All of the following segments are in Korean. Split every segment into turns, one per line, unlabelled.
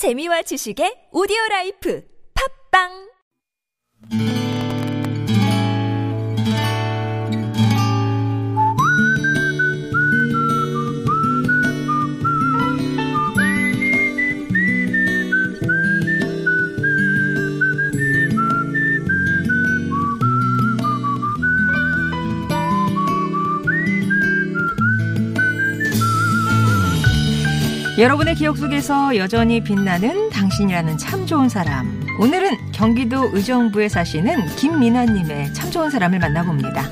재미와 지식의 오디오 라이프. 팝빵
여러분의 기억 속에서 여전히 빛나는 당신이라는 참 좋은 사람. 오늘은 경기도 의정부에 사시는 김민아님의 참 좋은 사람을 만나봅니다.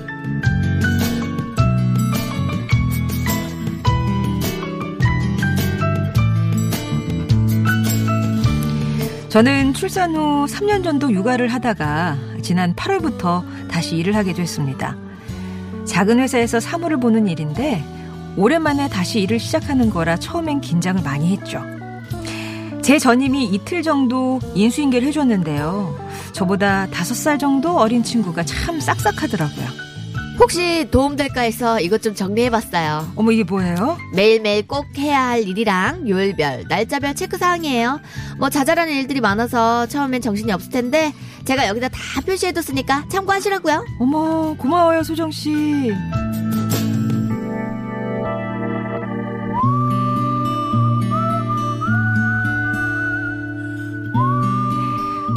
저는 출산 후 3년 정도 육아를 하다가 지난 8월부터 다시 일을 하게 됐습니다. 작은 회사에서 사무를 보는 일인데 오랜만에 다시 일을 시작하는 거라 처음엔 긴장을 많이 했죠. 제 전임이 이틀 정도 인수인계를 해줬는데요. 저보다 다섯 살 정도 어린 친구가 참 싹싹하더라고요.
혹시 도움될까 해서 이것 좀 정리해봤어요.
어머 이게 뭐예요?
매일매일 꼭 해야 할 일이랑 요일별, 날짜별 체크사항이에요. 뭐 자잘한 일들이 많아서 처음엔 정신이 없을 텐데 제가 여기다 다 표시해뒀으니까 참고하시라고요.
어머 고마워요 소정 씨.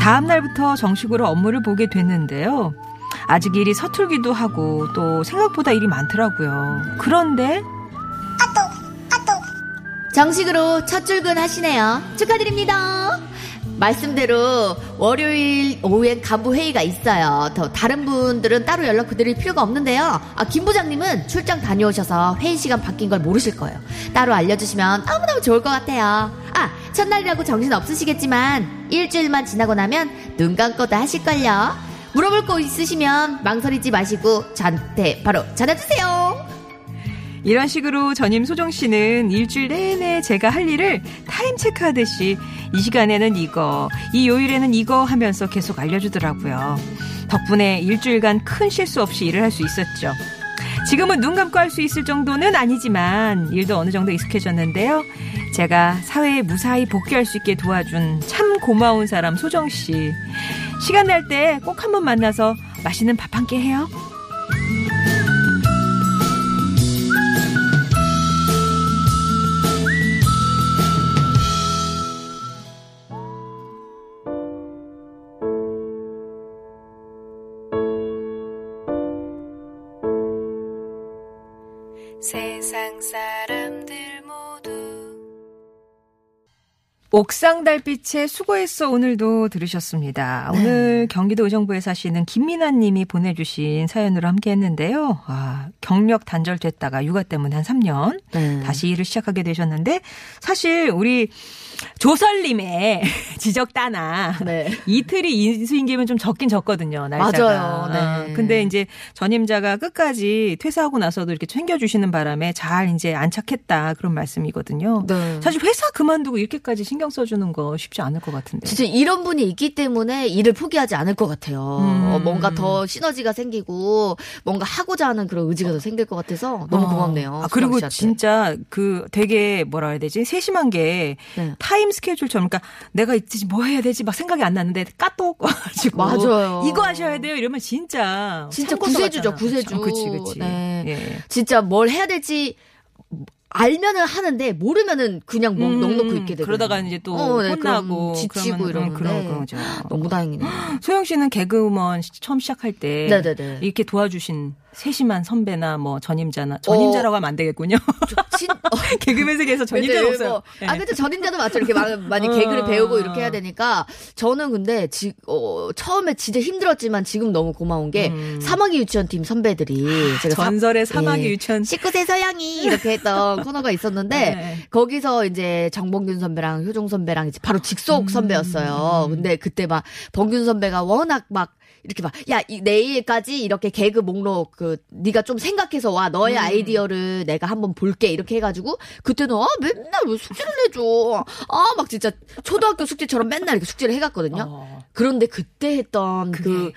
다음 날부터 정식으로 업무를 보게 됐는데요. 아직 일이 서툴기도 하고 또 생각보다 일이 많더라고요. 그런데
정식으로 첫 출근 하시네요. 축하드립니다. 말씀대로 월요일 오후엔 간부 회의가 있어요. 더 다른 분들은 따로 연락 드릴 필요가 없는데요. 아, 김 부장님은 출장 다녀오셔서 회의 시간 바뀐 걸 모르실 거예요. 따로 알려주시면 너무너무 좋을 것 같아요. 아, 첫날이라고 정신 없으시겠지만 일주일만 지나고 나면 눈 감고도 하실걸요. 물어볼 거 있으시면 망설이지 마시고 저한테 바로 전화 주세요.
이런 식으로 전임 소정 씨는 일주일 내내 제가 할 일을 타임 체크하듯이 이 시간에는 이거, 이 요일에는 이거 하면서 계속 알려주더라고요. 덕분에 일주일간 큰 실수 없이 일을 할 수 있었죠. 지금은 눈 감고 할 수 있을 정도는 아니지만 일도 어느 정도 익숙해졌는데요. 제가 사회에 무사히 복귀할 수 있게 도와준 참 고마운 사람 소정 씨. 시간 날 때 꼭 한번 만나서 맛있는 밥 한 끼 해요. 옥상 달빛에 수고했어 오늘도 들으셨습니다. 오늘 경기도 의정부에 사시는 김민아 님이 보내주신 사연으로 함께 했는데요. 아, 경력 단절됐다가 육아 때문에 한 3년
네.
다시 일을 시작하게 되셨는데 사실 우리 조설님의 지적 따나
네.
이틀이 인수인계면 좀 적긴 적거든요. 날짜가.
맞아요. 네.
아, 근데 이제 전임자가 끝까지 퇴사하고 나서도 이렇게 챙겨주시는 바람에 잘 이제 안착했다 그런 말씀이거든요.
네.
사실 회사 그만두고 이렇게까지 신경 써주는 거 쉽지 않을 것 같은데.
진짜 이런 분이 있기 때문에 일을 포기하지 않을 것 같아요.
음.
어, 뭔가 더 시너지가 생기고 뭔가 하고자 하는 그런 의지가 더 생길 것 같아서 너무
어.
고맙네요.
아, 그리고
씨한테.
진짜 그 되게 뭐라 해야 되지? 세심한 게
네.
타임 스케줄처럼 그러니까 내가 있지 뭐 해야 되지 막 생각이 안 나는데 까똑 와가지고
맞아요.
이거 하셔야 돼요 이러면 진짜
진짜 구세주죠,
같잖아.
구세주.
그치 그치.
네.
예.
진짜 뭘 해야 될지 알면은 하는데 모르면은 그냥 뭐
음,
넉넉히 있게 되고
그러다가 이제 또
어, 네,
혼나고
지치고 이러는데
그런 거죠.
너무 다행이네요.
소영 씨는 개그우먼 시- 처음 시작할 때
네네네.
이렇게 도와주신 세심한 선배나 뭐 전임자나 전임자라고 하면 안 되겠군요.
친, 어,
개그맨 세계에서 전임자가
그죠,
없어요.
뭐,
네.
아, 근데 전임자도 맞죠. 이렇게 많이, 많이
어.
개그를 배우고 이렇게 해야 되니까. 저는 근데, 지, 어, 처음에 진짜 힘들었지만 지금 너무 고마운 게, 사마귀 유치원 팀 선배들이. 제가 사-
음. 전설의 사 마귀
예,
유치원
19세 서양이 이렇게 했던 코너가 있었는데,
네.
거기서 이제 정봉균 선배랑 효종 선배랑 이제 바로
음.
직속 선배였어요. 근데 그때 막, 봉균 선배가 워낙 막, 이렇게 막, 야, 이, 내일까지 이렇게 개그 목록, 그, 네가 좀 생각해서 와, 너의
음.
아이디어를 내가 한번 볼게. 이렇게 해가지고, 그때는, 아, 맨날 왜 숙제를 내줘. 아, 막 진짜 초등학교 숙제처럼 맨날 이렇게 숙제를 해갔거든요.
어.
그런데 그때 했던 그, 그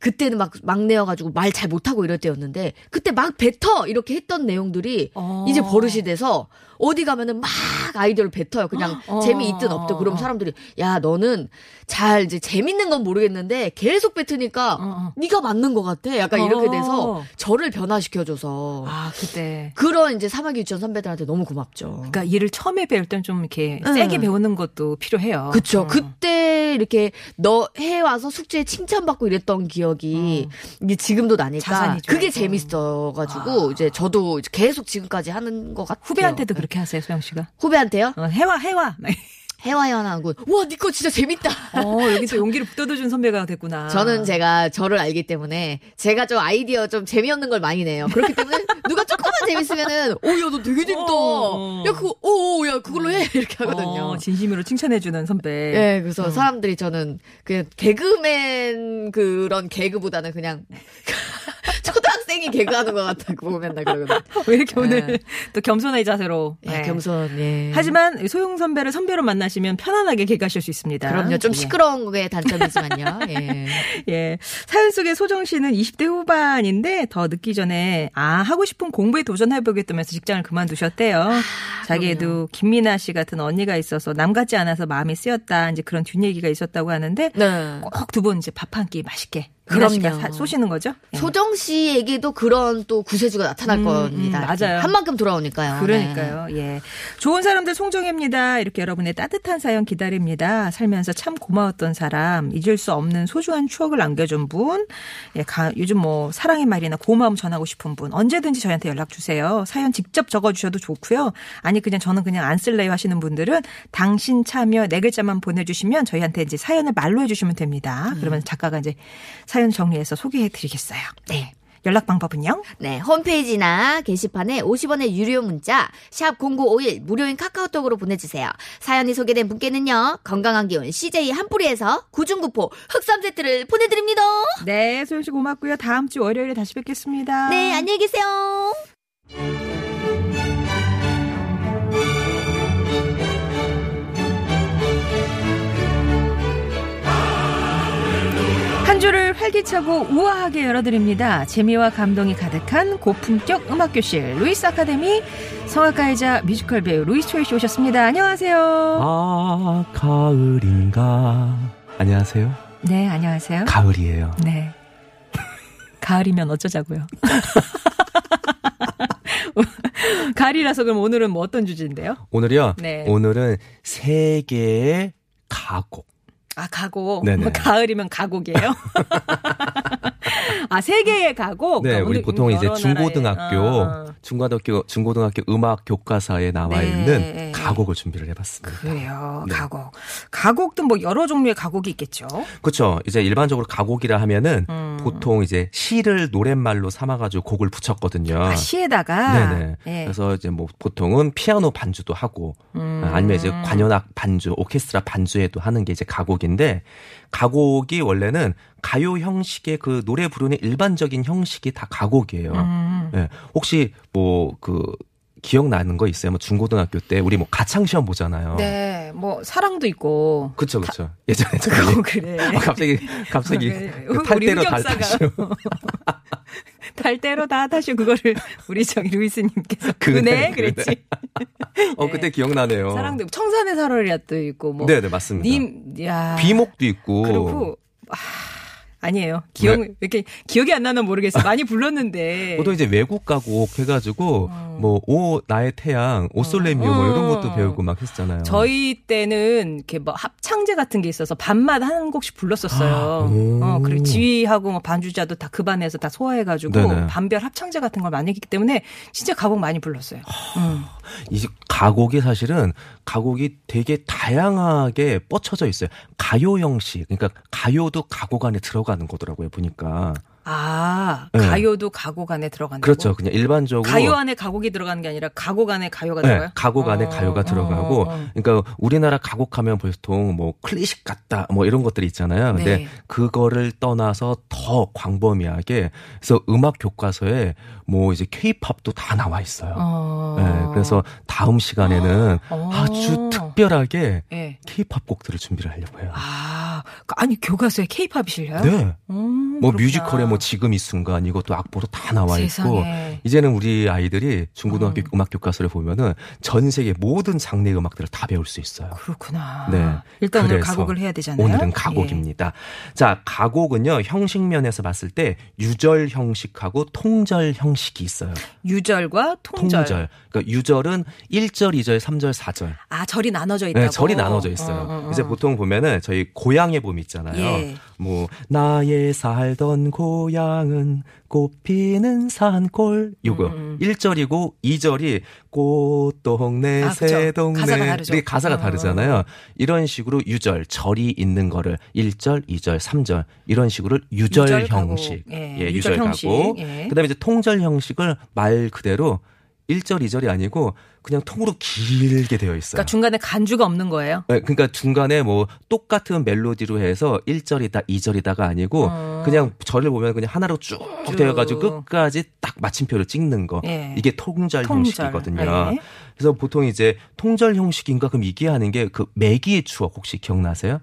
때는 막 막내여가지고 말 잘 못하고 이럴 때였는데 그때 막 뱉어 이렇게 했던 내용들이
어.
이제 버릇이 돼서 어디 가면은 막 아이디어를 뱉어요. 그냥
어.
재미 있든 없든 그럼 사람들이 야 너는 잘 이제 재밌는 건 모르겠는데 계속 뱉으니까
어.
네가 맞는 것 같아. 약간 이렇게
어.
돼서 저를 변화시켜줘서
아, 그때.
그런 이제 사마귀 유치원 선배들한테 너무 고맙죠.
그러니까 일을 처음에 배울 땐 좀 이렇게
응.
세게 배우는 것도 필요해요.
그쵸.
어.
그때 이렇게 너 해와서 숙제에 칭찬받고 이랬던 기억이 이게 지금도 나니까
자산이죠.
그게
어.
재밌어가지고 이제 저도 계속 지금까지 하는 것 같아요.
후배한테도 그렇게 하세요, 소영 씨가.
후배한테요?
어, 해와, 해와.
해와연하고 와, 니거 진짜 재밌다.
어, 여기서 용기를 북돋아준 선배가 됐구나.
저는 제가 저를 알기 때문에 제가 좀 아이디어 좀 재미없는 걸 많이 내요. 그렇기 때문에 누가 조금만 재밌으면은 오 야 너 되게 재밌다.
어.
야 그거 오야 그걸로 해 이렇게 하거든요.
어, 진심으로 칭찬해주는 선배.
예, 그래서 사람들이 저는 그냥 개그맨 그런 개그보다는 그냥 초등학생이 개그하는 것 같다고 맨날 그러거든요.
왜 이렇게
네.
오늘 또 겸손의 자세로.
예,
네.
겸손, 예.
하지만 소영 선배를 선배로 만나시면 편안하게 개가실 수 있습니다.
그럼요. 좀
예.
시끄러운 게 단점이지만요. 예.
예. 사연 속의 소정 씨는 20대 후반인데 더 늦기 전에 아 하고 싶은 공부에 도전해보겠다면서 직장을 그만두셨대요.
아,
자기에도 김민아 씨 같은 언니가 있어서 남 같지 않아서 마음이 쓰였다. 이제 그런 뒷얘기가 있었다고 하는데
네.
꼭두분 이제 밥 한 끼 맛있게
그럼요.
사- 쏘시는 거죠? 예.
소정 씨에게도 그런 또 구세주가 나타날
음,
겁니다.
음, 맞아요.
한 만큼 돌아오니까요.
그러니까요. 예. 좋은 사람들 송정혜입니다. 이렇게 여러분의 따뜻한 사연 기다립니다. 살면서 참 고마웠던 사람, 잊을 수 없는 소중한 추억을 남겨준 분, 예, 가- 요즘 뭐 사랑의 말이나 고마움 전하고 싶은 분, 언제든지 저희한테 연락 주세요. 사연 직접 적어 주셔도 좋고요. 아니 그냥 저는 그냥 안 쓸래요 하시는 분들은 당신 참여 네 글자만 보내주시면 저희한테 이제 사연을 말로 해주시면 됩니다. 그러면 작가가 이제 사연 정리해서 소개해드리겠어요. 네. 연락 방법은요?
네, 홈페이지나 게시판에 50원의 유료 문자 샵 #0951 무료인 카카오톡으로 보내주세요. 사연이 소개된 분께는요 건강한 기운 CJ 한 뿌리에서 구중구포 흑삼 세트를 보내드립니다.
네, 소영 씨 고맙고요. 다음 주 월요일에 다시 뵙겠습니다.
네, 안녕히 계세요.
활기차고 우아하게 열어드립니다. 재미와 감동이 가득한 고품격 음악교실 루이스 아카데미 성악가이자 뮤지컬 배우 루이스 초이 씨 오셨습니다. 안녕하세요.
아, 가을인가. 안녕하세요.
네, 안녕하세요.
가을이에요.
네. 가을이면 어쩌자고요. 가을이라서 그럼 오늘은 뭐 어떤 주제인데요?
오늘이요.
네.
오늘은 세계의 가곡.
아, 가곡.
네네.
뭐 가을이면 가곡이에요? 아, 세계의 가곡?
네,
그러니까
우리
우리
보통 이제 중고등학교,
아.
중고등학교, 중고등학교 음악 교과서에 나와
네.
있는 가곡을 준비를 해봤습니다.
그래요.
네.
가곡. 가곡도 뭐 여러 종류의 가곡이 있겠죠.
그렇죠. 이제 일반적으로 가곡이라 하면은
음.
보통 이제 시를 노랫말로 삼아가지고 곡을 붙였거든요.
아, 시에다가.
네네.
예.
그래서 이제 뭐 보통은 피아노 반주도 하고
음.
아니면 이제 관현악 반주, 오케스트라 반주에도 하는 게 이제 가곡인데 가곡이 원래는 가요 형식의 그 노래 부르는 일반적인 형식이 다 가곡이에요.
음.
예. 혹시 뭐그 기억나는 거 있어요? 뭐 중고등학교 때 우리 뭐 가창 시험 보잖아요.
네, 뭐 사랑도 있고.
그쵸 그쵸. 예전에
그거 그래.
어, 갑자기 갑자기
네.
그 탈대로. 달다시오.
달대로 다 다시 그거를 우리 저기 루이스님께서
그네.
그랬지.
어 그때 기억나네요.
사랑도 청산의 사월이라도 있고 뭐.
네네 맞습니다.
님, 야.
비목도 있고.
그리고 아, 아니에요. 기억
네.
왜 이렇게 기억이 안 나나 모르겠어. 많이 불렀는데.
보통 이제 외국 가곡 해가지고 뭐오 나의 태양, 오솔레미오 뭐 이런 것도
어.
배우고 막 했잖아요.
저희 때는 이렇게 뭐 합창제 같은 게 있어서 반마다 한 곡씩 불렀었어요.
아, 오.
어, 그리고 지휘하고 뭐 반주자도 다 그 반에서 다 소화해가지고
네네.
반별 합창제 같은 걸 많이 했기 때문에 진짜 가곡 많이 불렀어요. 음.
이 가곡이 사실은 가곡이 되게 다양하게 뻗쳐져 있어요. 가요 형식, 그러니까 가요도 가곡 안에 들어가는 거더라고요 보니까.
아,
네.
가요도 가곡 안에 들어간다고?
그렇죠. 그냥 일반적으로
가요 안에 가곡이 들어가는 게 아니라 가곡 안에 가요가
네,
들어가요?
가곡 안에
어,
가요가
어,
들어가고,
어, 어.
그러니까 우리나라 가곡하면 보통 뭐 클래식 같다, 뭐 이런 것들이 있잖아요. 근데
네.
그거를 떠나서 더 광범위하게, 그래서 음악 교과서에 뭐 이제 케이팝도 다 나와 있어요.
어.
네, 그래서 다음 시간에는
어.
아주 특별하게
예.
케이팝 곡들을 준비를 하려고 해요.
아, 아, 아니 교과서에 케이팝이 실려요?
네.
음,
뭐
그렇구나.
뮤지컬에 뭐 지금 이 순간 이것도 악보로 다 나와 있고
세상에.
이제는 우리 아이들이 중고등학교
음.
음악 교과서를 보면은 전 세계 모든 장르의 음악들을 다 배울 수 있어요.
그렇구나.
네.
일단 오늘 가곡을 해야 되잖아요.
오늘은 가곡입니다. 자, 가곡은요, 형식 면에서 봤을 때 유절 형식하고 통절 형식이 있어요.
예. 유절과 통절.
통절. 그러니까 유절은 1절, 2절, 3절, 4절.
아, 절이 나눠져 있다고.
네, 절이 나눠져 있어요.
어, 어, 어.
이제 보통 보면은 저희 고향의 봄 있잖아요.
예.
뭐 나의 살던 고향은 꽃피는 산골 요거
음, 음.
1절이고 2절이 꽃동네
아.
새동네
가사가 다르죠.
이게 가사가
어.
다르잖아요. 이런 식으로 유절 절이 있는 거를 1절, 2절, 3절 이런 식으로 유절. 형식.
예,
예,
유절
유절
형식.
가곡.
예.
그다음에 이제 통절 형식을 말 그대로 1절, 2절이 아니고 그냥 통으로 길게 되어 있어요.
그러니까 중간에 간주가 없는 거예요.
네, 그러니까 중간에 뭐 똑같은 멜로디로 해서 1절이다, 2절이다가 아니고
어.
그냥 절을 보면 그냥 하나로 쭉
쭉.
되어가지고 끝까지 딱 마침표를 찍는 거.
예.
이게 통절,
통절.
형식이거든요.
예.
그래서 보통 이제 통절 형식인가 그럼 이게 하는 게 그 매기의 추억 혹시 기억나세요?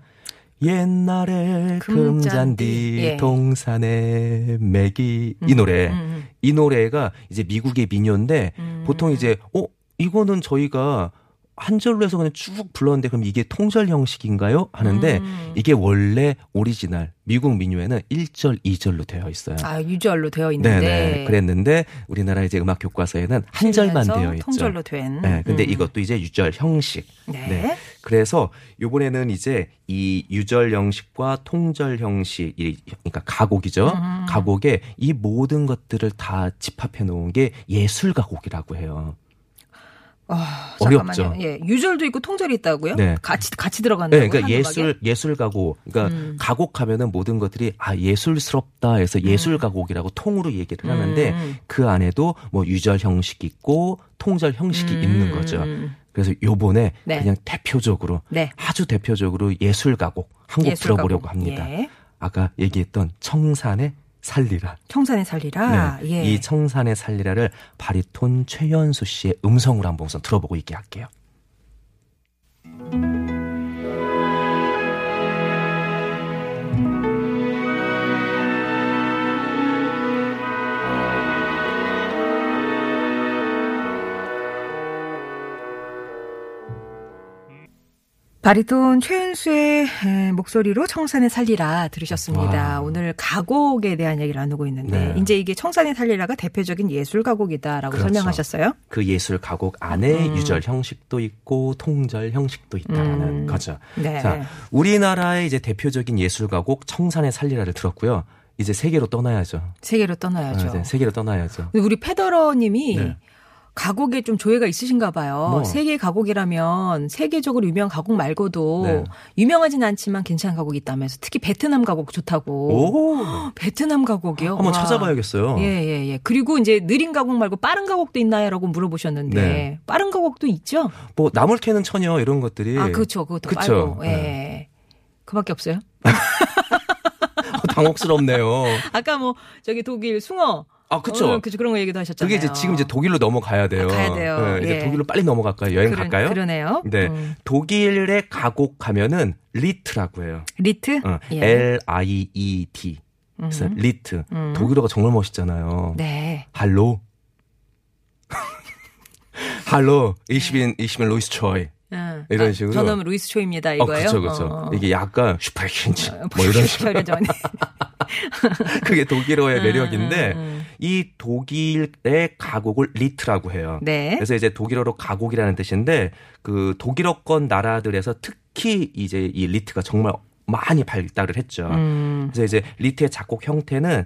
옛날에
금잔디. 예.
동산의 매기 이 노래
음,
이 노래가 이제 미국의 민요인데
음.
보통 이제 어 이거는 저희가 한 절로 해서 그냥 쭉 불렀는데 그럼 이게 통절 형식인가요? 하는데
음.
이게 원래 오리지널 미국 민요에는 1절, 2절로 되어 있어요.
아, 유절로 되어 있는데.
네네. 그랬는데 우리나라 이제 음악 교과서에는 한 절만 되어 있죠.
통절로 된.
네, 근데
음.
이것도 이제 유절 형식.
네.
네. 그래서 요번에는 이제 이 유절 형식과 통절 형식, 이 그러니까 가곡이죠.
음.
가곡에 이 모든 것들을 다 집합해 놓은 게 예술 가곡이라고 해요.
아,
어렵죠.
예, 유절도 있고 통절이 있다고요?
네.
같이 같이 들어간다고.
네, 그러니까 예술 예술 가곡. 그러니까
음.
가곡하면은 모든 것들이 아 예술스럽다 해서 예술 가곡이라고 통으로 얘기를 하는데
음.
그 안에도 뭐 유절 형식이 있고 통절 형식이
음.
있는 거죠. 그래서 요번에
네.
그냥 대표적으로
네.
아주 대표적으로 예술 가곡 한 곡 들어보려고. 합니다.
예.
아까 얘기했던 청산의 살리라.
청산의 살리라.
네.
예.
이 청산의 살리라를 바리톤 최연수 씨의 음성으로 한번 우선 들어보고 얘기할게요.
바리톤 최은수의 에, 목소리로 청산의 살리라 들으셨습니다.
와.
오늘 가곡에 대한 얘기를 나누고 있는데
네.
이제 이게 청산의 살리라가 대표적인 예술 가곡이다라고
그렇죠.
설명하셨어요.
그 예술 가곡 안에
음.
유절 형식도 있고 통절 형식도 있다라는
음.
거죠.
네.
자, 우리나라의 이제 대표적인 예술 가곡 청산의 살리라를 들었고요. 이제 세계로 떠나야죠.
세계로
아,
떠나야죠.
이제 세계로 떠나야죠.
우리 페더러 님이
네.
가곡에 좀 조예가 있으신가 봐요.
뭐.
세계 가곡이라면 세계적으로 유명한 가곡 말고도
네.
유명하진 않지만 괜찮은 가곡이 있다면서 특히 베트남 가곡 좋다고.
오,
베트남 가곡이요?
한번
와.
찾아봐야겠어요.
예, 예, 예. 그리고 이제 느린 가곡 말고 빠른 가곡도 있나요?라고 물어보셨는데
네.
빠른 가곡도 있죠?
뭐 나물 캐는 처녀 이런 것들이
아, 그렇죠. 그것도
그쵸.
빨고. 예. 그밖에 없어요.
어, 당혹스럽네요.
아까 뭐 저기 독일 숭어
아, 그쵸.
어, 그쵸. 그런 거 얘기도 하셨잖아요.
그게 이제 지금 이제 독일로 넘어가야 돼요.
아, 가야 돼요.
네, 이제
예.
독일로 빨리 넘어갈까요? 여행
그러-
갈까요?
그러네요.
네.
음.
독일의 가곡 가면은 리트라고 해요.
리트?
어,
예.
L I E D. 그래서
음.
리트.
음.
독일어가 정말 멋있잖아요.
네.
Hallo. Hallo. ich bin ich bin Louis Choi.
응.
이 런
아,
식으로.
저는 루이스 초입니다.
어,
이거예요.
그쵸, 그쵸.
어.
이게 약간 Sprechen Sie. 뭐 이런 식으로. 그게 독일어의
음,
매력인데,
음, 음.
이 독일의 가곡을 리트라고 해요.
네.
그래서 이제 독일어로 가곡이라는 뜻인데 그 독일어권 나라들에서 특히 이제 이 리트가 정말 많이 발달을 했죠.
음.
그래서 이제 리트의 작곡 형태는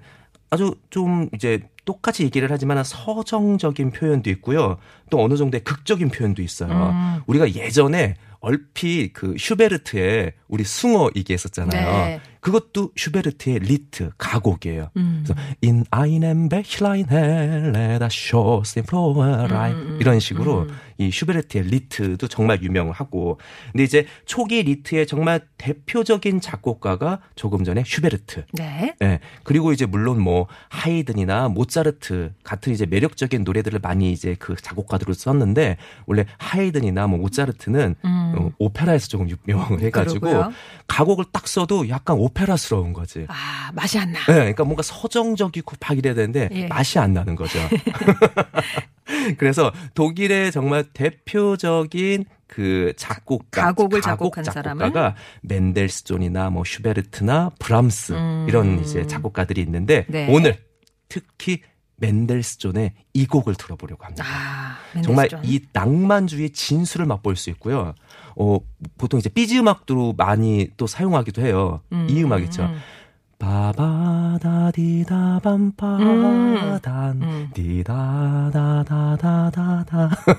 아주 좀 이제 똑같이 얘기를 하지만 서정적인 표현도 있고요. 또 어느 정도의 극적인 표현도 있어요.
음.
우리가 예전에 얼핏 그 슈베르트의 우리 숭어 얘기했었잖아요.
네.
그것도 슈베르트의 리트 가곡이에요.
음.
그래서 in einem Bächlein helle da schoss in froher Eil
음, 음,
이런 식으로
음.
이 슈베르트의 리트도 정말 유명을 하고 근데 이제 초기 리트의 정말 대표적인 작곡가가 조금 전에 슈베르트
네.
예. 그리고 이제 물론 뭐 하이든이나 모차르트 같은 이제 매력적인 노래들을 많이 이제 그 작곡가들을 썼는데 원래 하이든이나 뭐 모차르트는 어, 오페라에서 조금 유명을 해가지고
음. 그러고요.
가곡을 딱 써도 약간 오 페라스러운 거지.
아, 맛이 안 나.
네, 그러니까 뭔가 서정적이고 막 이래야 되는데
예.
맛이 안 나는 거죠. 그래서 독일의 정말 대표적인 그 작곡가,
가곡을
가곡
작곡한
작곡가가 멘델스존이나 뭐 슈베르트나 브람스 이런 이제 작곡가들이 있는데
네.
오늘 특히 멘델스존의 이 곡을 들어보려고 합니다.
아,
정말. 이 낭만주의 진수를 맛볼 수 있고요. 어, 보통 이제 삐지 음악도 많이 또 사용하기도 해요. 이 음악 있죠. 바바다디다 밤바단
음.
디다다다다다다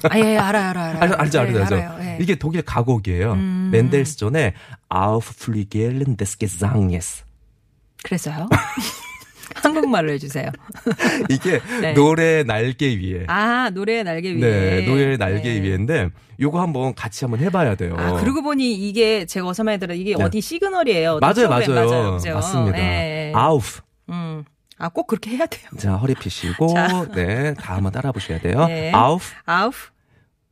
아, 예, 알아요, 알아요.
알, 알죠,
예,
알죠, 알죠.
알아요. 예.
이게 독일 가곡이에요.
음.
멘델스존의 Auf Flügeln des Gesanges.
그래서요? 한국말로 해주세요.
이게
네.
노래 날개 위에.
아, 노래의 날개 위에.
네, 노래 날개
네.
위에인데 요거 한번 같이 한번 해봐야 돼요.
아, 그러고 보니 이게 제가 어서 많이 들어 이게
네.
어디 시그널이에요.
맞아요, 맞아요.
맞아요. 그죠?
맞습니다.
예.
Auf.
음. 아, 꼭 그렇게 해야 돼요.
자, 허리 펴시고,
자.
네, 다 한번 따라 보셔야 돼요.
네.
Auf
Auf,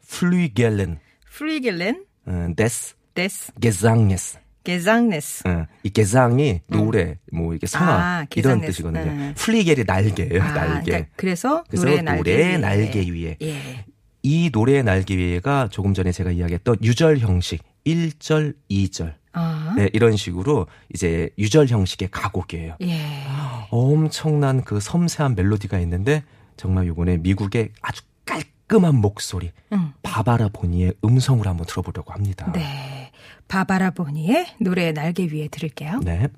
Flügeln
Flügeln,
어, des
des,
Gesanges.
게장네스.
어, 이 게상이 노래, 뭐 이게 성악
아,
이런. 뜻이거든요.
네.
플리겔이 날개예요,
아,
날개.
그러니까 그래서
그래서
노래의 날개.
날개 위에.
예.
이 노래의 날개 위에가 조금 전에 제가 이야기했던 유절 형식, 1절, 2절.
아.
네, 이런 식으로 이제 유절 형식의 가곡이에요.
예.
엄청난 그 섬세한 멜로디가 있는데 정말 요번에 미국의 아주 깔끔한 목소리
음.
바바라 보니의 음성으로 한번 들어보려고 합니다.
네. 바바라 보니의 노래의 날개 위에 들을게요.
네.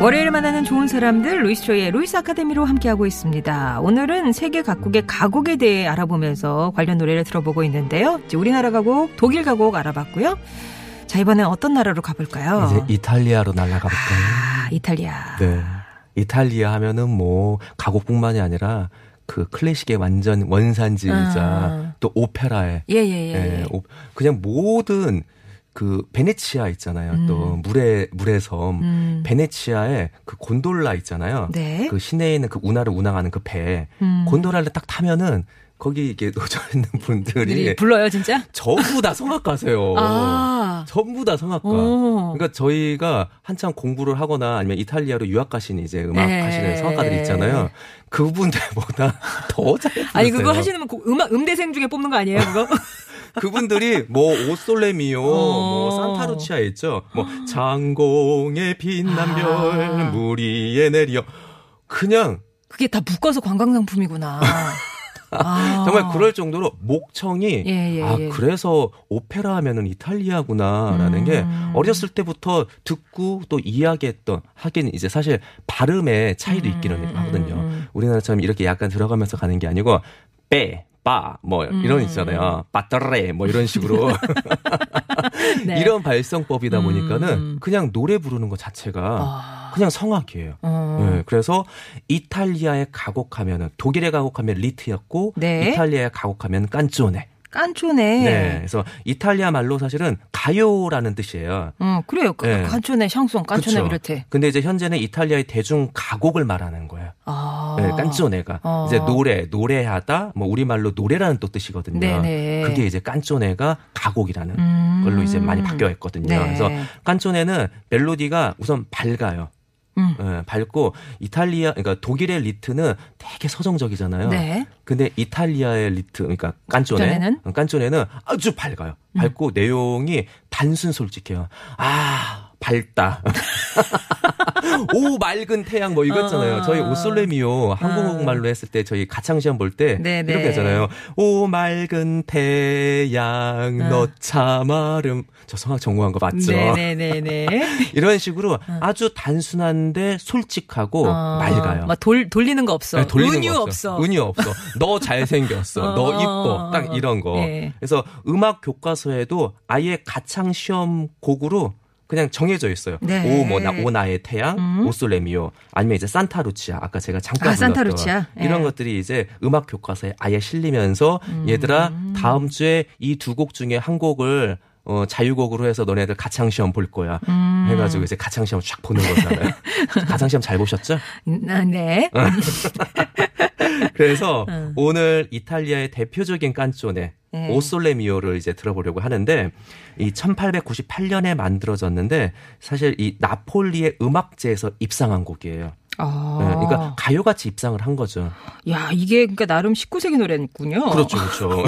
월요일 만나는 좋은 사람들 루이스초의 루이스 아카데미로 함께하고 있습니다. 오늘은 세계 각국의 가곡에 대해 알아보면서 관련 노래를 들어보고 있는데요. 이제 우리나라 가곡, 독일 가곡 알아봤고요. 자 이번엔 어떤 나라로 가볼까요?
이제 이탈리아로 날아가 볼까요?
아 이탈리아.
네. 이탈리아 하면은 뭐 가곡뿐만이 아니라 그 클래식의 완전 원산지이자
아.
또 오페라의
예 예 예.
예, 오- 그냥 모든 그 베네치아 있잖아요. 또 물의 물의 섬
음.
베네치아에 그 곤돌라 있잖아요.
네.
그 시내에 있는 그 운하를 운항하는 그 배.
음.
곤돌라를 딱 타면은 거기 이렇게 놓여 있는 분들이
들이 불러요 진짜?
전부 다 성악가세요.
아.
전부 다 성악가.
오.
그러니까 저희가 한참 공부를 하거나 아니면 이탈리아로 유학 가신 이제 음악
네.
하시는 성악가들이 있잖아요. 그분들보다 더 잘.
아니 그거. 하시는 분 고- 음악 음대생 중에 뽑는 거 아니에요 그거?
그분들이 뭐 오솔레미오, 뭐 산타루치아 있죠. 뭐 장공의 빛난 별
아.
무리에 내려 그냥
그게 다 묶어서 관광 상품이구나. 아.
정말 그럴 정도로 목청이
예, 예,
아
예.
그래서 오페라 하면은 이탈리아구나라는 게
음.
어렸을 때부터 듣고 또 이야기했던 하긴 이제 사실 발음의 차이도 있기는
음,
하거든요.
음.
우리나라처럼 이렇게 약간 들어가면서 가는 게 아니고 빼. 빠, 뭐, 이런
음.
있잖아요. 빠따레, 뭐, 이런 식으로.
네.
이런 발성법이다 보니까는
음.
그냥 노래 부르는 것 자체가
아.
그냥 성악이에요.
어.
네, 그래서 이탈리아에 가곡하면은 독일에 가곡하면 리트였고
네.
이탈리아에 가곡하면 깐쪼네.
깐초네.
네. 그래서 이탈리아 말로 사실은 가요라는 뜻이에요.
어, 그래요. 그,
네.
깐초네, 샹송, 깐초네? 이렇대.
근데 이제 현재는 이탈리아의 대중 가곡을 말하는 거예요.
아.
네, 깐쪼네가
어.
이제 노래, 노래하다, 뭐 우리말로 노래라는 또 뜻이거든요.
네네.
그게 이제 깐쪼네가 가곡이라는
음.
걸로 이제 많이 바뀌어 있거든요.
네.
그래서 깐쪼네는 멜로디가 우선 밝아요.
음.
예, 밝고 이탈리아 그러니까 독일의 리트는 되게 서정적이잖아요.
네.
근데 이탈리아의 리트 그러니까 깐쪼네
깐쪼네는?
아주 밝아요.
음.
밝고 내용이 단순 솔직해요. 아 밝다. 오 맑은 태양 뭐 이거 있잖아요.
어.
저희 오솔레미오 한국말로 했을 때 저희 가창 시험 볼때
네네.
이렇게 하잖아요. 오 맑은 태양
어.
너참 아름 저 성악 전공한 거 맞죠?
네네네네.
이런 식으로 아주 단순한데 솔직하고
어,
맑아요.
막 돌, 돌리는 거 없어.
네, 돌리는
은유
거
없어.
은유 없어. 너 잘생겼어. 너
어,
이뻐. 딱 이런 거.
예.
그래서 음악 교과서에도 아예 가창 시험 곡으로 그냥 정해져 있어요.
네.
오, 뭐, 나, 오, 나의 태양,
음.
오솔레미오, 아니면 이제 산타루치아. 아까 제가 잠깐
아, 산타루치아.
이런
예.
것들이 이제 음악 교과서에 아예 실리면서
음.
얘들아, 다음 주에 이 두 곡 중에 한 곡을 어, 자유곡으로 해서 너네들 가창 시험 볼 거야.
음.
해가지고 이제 가창 시험 쫙 보는 거잖아요. 가창 시험 잘 보셨죠?
아, 네.
그래서 오늘 이탈리아의 대표적인 깐쪼네
네.
오솔레미오를 이제 들어보려고 하는데 이 1898년에 만들어졌는데 사실 이 나폴리의 음악제에서 입상한 곡이에요.
아.
네, 그러니까 가요같이 입상을 한 거죠.
야, 이게 그러니까 나름 19세기 노래군요.
그렇죠, 그렇죠.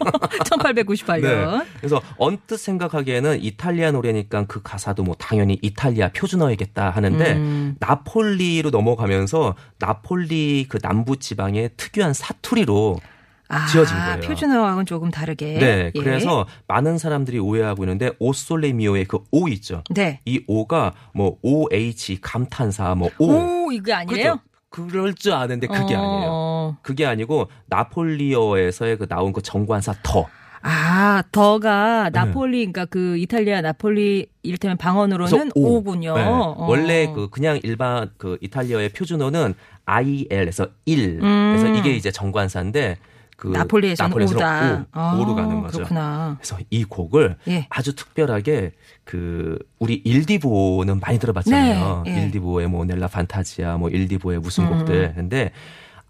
1898년.
네. 그래서 언뜻 생각하기에는 이탈리아 노래니까 그 가사도 뭐 당연히 이탈리아 표준어이겠다 하는데
음.
나폴리로 넘어가면서 나폴리 그 남부 지방의 특유한 사투리로
아,
지어진 거예요.
표준어하고는 조금 다르게.
네,
예.
그래서 많은 사람들이 오해하고 있는데 오솔레미오의 그오 있죠.
네.
이 오가 뭐 OH 감탄사 뭐 오.
오, 이게 아니에요?
그죠? 그럴 줄 아는데 그게
어.
아니에요. 그게 아니고 나폴리어에서의 그 나온 그 정관사 더.
아,
네.
더가 나폴리, 그러니까 그 이탈리아 나폴리 이를테면 방언으로는
오.
오군요.
네.
어.
원래 그 그냥 일반 그 이탈리아의 표준어는 il에서 il.
음.
그래서 이게 이제 정관사인데 그
나폴리에서는 o다.
o,
아,
o로 가는 거죠.
그렇구나.
그래서 이 곡을
예.
아주 특별하게 그 우리 일디보는 많이 들어봤잖아요.
네, 예.
일디보의 뭐 Nella Fantasia, 뭐 일디보의 무슨
음.
곡들. 근데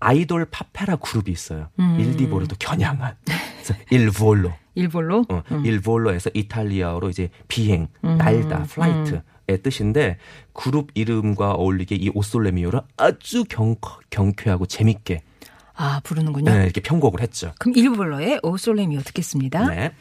아이돌 파페라 그룹이 있어요.
음.
일디보를 또 겨냥한. 일볼로.
일볼로?
어,
음.
일볼로에서 이탈리아어로 이제 비행, 날다, flight 의 뜻인데 그룹 이름과 어울리게 이 오솔레미오를 아주 경, 경쾌하고 재밌게
아, 부르는군요.
네, 이렇게 편곡을 했죠.
그럼 일본어의 오솔레미오 듣겠습니다.
네.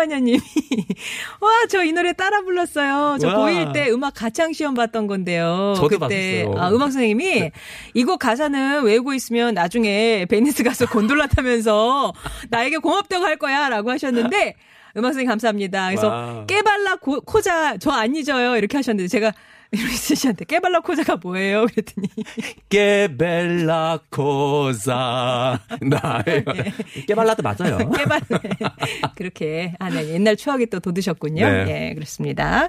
마녀님이 와 저 이 노래 따라 불렀어요. 저
와.
고1 때 음악 가창 시험 봤던 건데요.
저도
그때
봤었어요. 네.
아, 음악 선생님이 이거 가사는 외우고 있으면 나중에 베니스 가서 곤돌라 타면서 나에게 고맙다고 할 거야라고 하셨는데 음악 선생님 감사합니다. 그래서
와.
che bella co- cosa 저 안 잊어요 이렇게 하셨는데 제가 루이스 씨한테 che bella cosa가 뭐예요? 그랬더니
che bella cosa 나의
네.
깨발라도 맞아요.
깨발 그렇게 아, 네. 옛날 추억이 또 돋으셨군요.
네.
예, 그렇습니다.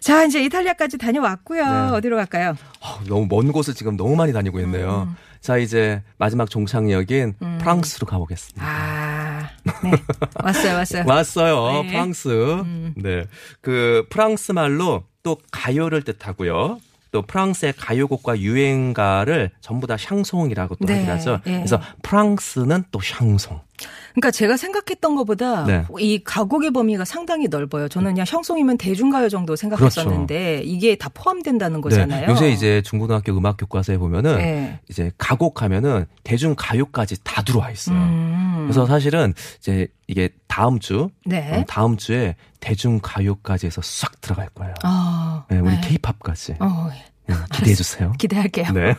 자, 이제 이탈리아까지 다녀왔고요.
네.
어디로 갈까요?
어, 너무 먼 곳을 지금 너무 많이 다니고 있네요.
음.
자 이제 마지막 종착역인 프랑스로 가보겠습니다.
아, 네. 왔어요, 왔어요.
왔어요.
네.
프랑스. 네. 그 프랑스 말로 또 가요를 뜻하고요. 또 프랑스의 가요곡과 유행가를 전부 다 샹송이라고 또
네,
하긴 하죠.
예.
그래서 프랑스는 또 샹송.
그러니까 제가 생각했던 것보다
네.
이 가곡의 범위가 상당히 넓어요. 저는 그냥 샹송이면 대중가요 정도 생각했었는데 이게 다 포함된다는 거잖아요.
네. 요새 이제 중고등학교 음악 교과서에 보면은
네.
이제 가곡하면은 대중 가요까지 다 들어와 있어요.
음.
그래서 사실은 이제 이게 다음 주
네.
음, 다음 주에 대중 가요까지 해서 싹 들어갈 거예요.
아,
네, 우리
네.
케이팝까지
어,
기대해 주세요.
기대할게요.
네.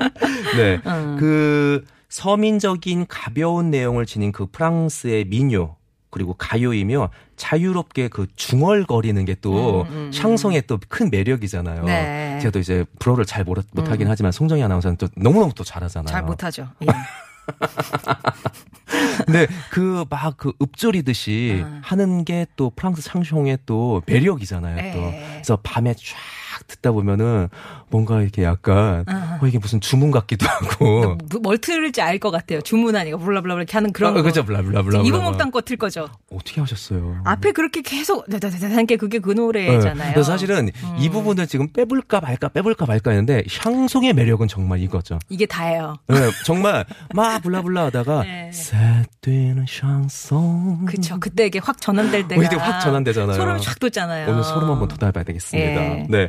네.
음.
그 서민적인 가벼운 내용을 지닌 그 프랑스의 민요 그리고 가요이며 자유롭게 그 중얼거리는 게또
음, 음,
샹송의 또 큰 매력이잖아요.
네.
제가 또 이제 불어를 잘 못, 못하긴 하지만 송정희 아나운서는 또 너무너무 또 잘하잖아요.
잘 못하죠. 예.
근데 그 막그 읊조리듯이
아.
하는 게 또 프랑스 샹송의 또 매력이잖아요. 또
네.
그래서 밤에 쫙 딱 듣다 보면은 뭔가 이렇게 약간
아.
어, 이게 무슨 주문 같기도 하고.
뭐- 뭘 틀을지 알 것 같아요. 주문하니까 블라블라 이렇게 하는 그런
아,
거.
그죠, 블라블라블라.
이봉옥당 거 틀 거죠.
어떻게 하셨어요?
앞에 그렇게 계속 다다다다게 그게 그 노래잖아요.
네. 그래서 사실은 이 부분을 지금 빼볼까 말까 빼볼까 말까 했는데 샹송의 매력은 정말 이거죠.
이게 다예요.
네, 정말 막 블라블라 하다가
네.
새뛰는 샹송.
그쵸. 그때 이게 확 전환될 때가.
어, 이때 확 전환되잖아요.
소름이 쫙 돋잖아요.
오늘 소름 한번 들어봐야 되겠습니다.
예.
네.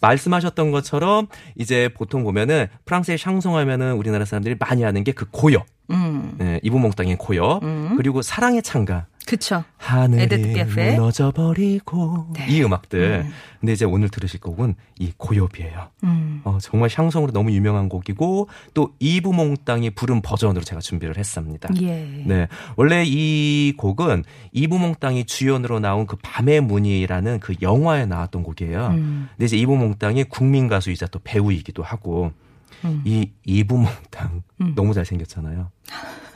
말씀하셨던 것처럼 이제 보통 보면은 프랑스의 샹송 하면은 우리나라 사람들이 많이 아는 게 그 고엽.
음.
네, 이브 몽땅의 고엽. 그리고 사랑의 찬가.
그쵸.
하늘이
에디트 피아프의?
무너져 버리고
네.
이 음악들. 근데 이제 오늘 들으실 곡은 이 고엽이에요.
음.
어, 정말 샹송으로 너무 유명한 곡이고 또 이브 몽땅이 부른 버전으로 제가 준비를 했습니다.
예.
네. 원래 이 곡은 이부몽땅이 주연으로 나온 그 밤의 문이라는 그 영화에 나왔던 곡이에요.
음.
근데 이제 이부몽 땅이 국민 가수이자 또 배우이기도 하고
음.
이 이부몽땅
음.
너무 잘생겼잖아요.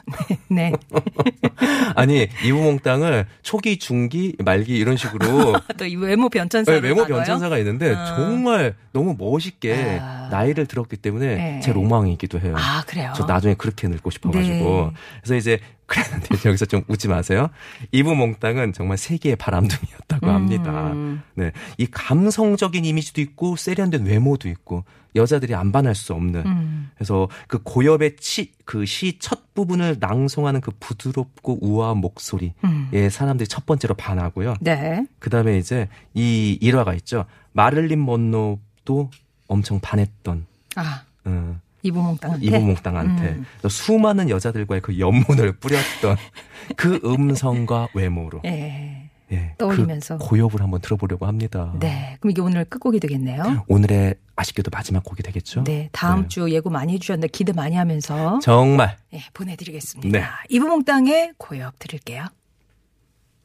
네.
아니 이부몽땅을 초기, 중기, 말기 이런 식으로
또이 외모 변천사.
네, 외모 변천사가 있는데
아.
정말 너무 멋있게
아.
나이를 들었기 때문에
네.
제 로망이기도 해요.
아, 그래요?
저 나중에 그렇게 늙고 싶어가지고.
네.
그래서 이제 그랬는데 여기서 좀 웃지 마세요. 이부 몽땅은 정말 세계의 바람둥이였다고 합니다.
음.
네, 이 감성적인 이미지도 있고 세련된 외모도 있고 여자들이 안 반할 수 없는.
음.
그래서 그 고엽의 그 시 첫 부분을 낭송하는 그 부드럽고 우아한 목소리.
음.
예, 사람들이 첫 번째로 반하고요.
네.
그 다음에 이제 이 일화가 있죠. 마를린 먼로도 엄청 반했던,
아,
어,
이부몽땅한테.
이부몽땅한테
음.
또 수많은 여자들과의 그 연문을 뿌렸던 그 음성과 외모로
예.
예,
떠올리면서.
그 고엽을 한번 들어보려고 합니다.
네. 그럼 이게 오늘 끝곡이 되겠네요.
오늘의 아쉽게도 마지막 곡이 되겠죠?
네. 다음
네.
주 예고 많이 해주셨는데 기대 많이 하면서.
정말
예, 보내드리겠습니다.
네.
이부몽땅의 고엽 들을게요.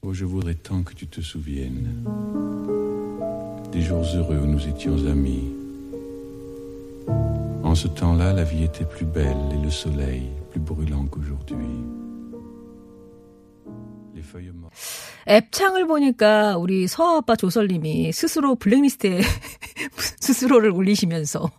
Oh, je voudrais tant que tu te souviennes des jours heureux où nous étions amis. Ce temps-là, la vie était plus belle et le soleil plus brûlant qu'aujourd'hui.
앱창을 보니까 우리 서아빠 조설님이 스스로 블랙리스트에 스스로를 올리시면서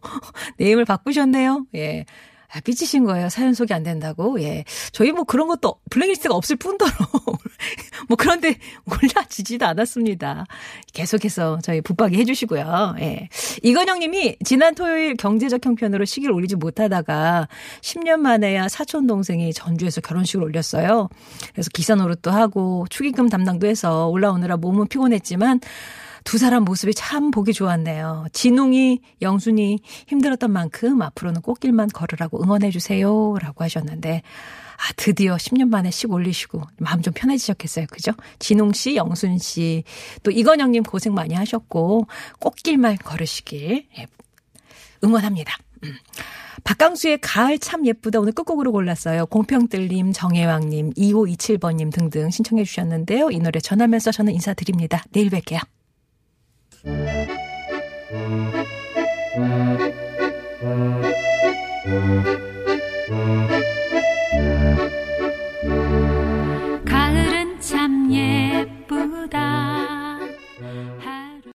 네임을 바꾸셨네요. 예. 아, 삐치신 거예요. 사연 소개 안 된다고. 예. 저희 뭐 그런 것도 블랙리스트가 없을 뿐더러 뭐 그런데 올라지지도 않았습니다. 계속해서 저희 붙박이 해주시고요. 예. 이건영 님이 지난 토요일 경제적 형편으로 시기를 올리지 못하다가 10년 만에야 사촌 동생이 전주에서 결혼식을 올렸어요. 그래서 기사 노릇도 하고 축의금 담당도 해서 올라오느라 몸은 피곤했지만 두 사람 모습이 참 보기 좋았네요. 진웅이, 영순이 힘들었던 만큼 앞으로는 꽃길만 걸으라고 응원해 주세요. 라고 하셨는데, 아, 드디어 10년 만에 씩 올리시고, 마음 좀 편해지셨겠어요. 그죠? 진웅 씨, 영순 씨, 또 이건영님 고생 많이 하셨고, 꽃길만 걸으시길, 예, 응원합니다. 음. 박강수의 가을 참 예쁘다 오늘 끝곡으로 골랐어요. 공평들님, 정혜왕님, 2527번님 등등 신청해 주셨는데요. 이 노래 전하면서 저는 인사드립니다. 내일 뵐게요. life.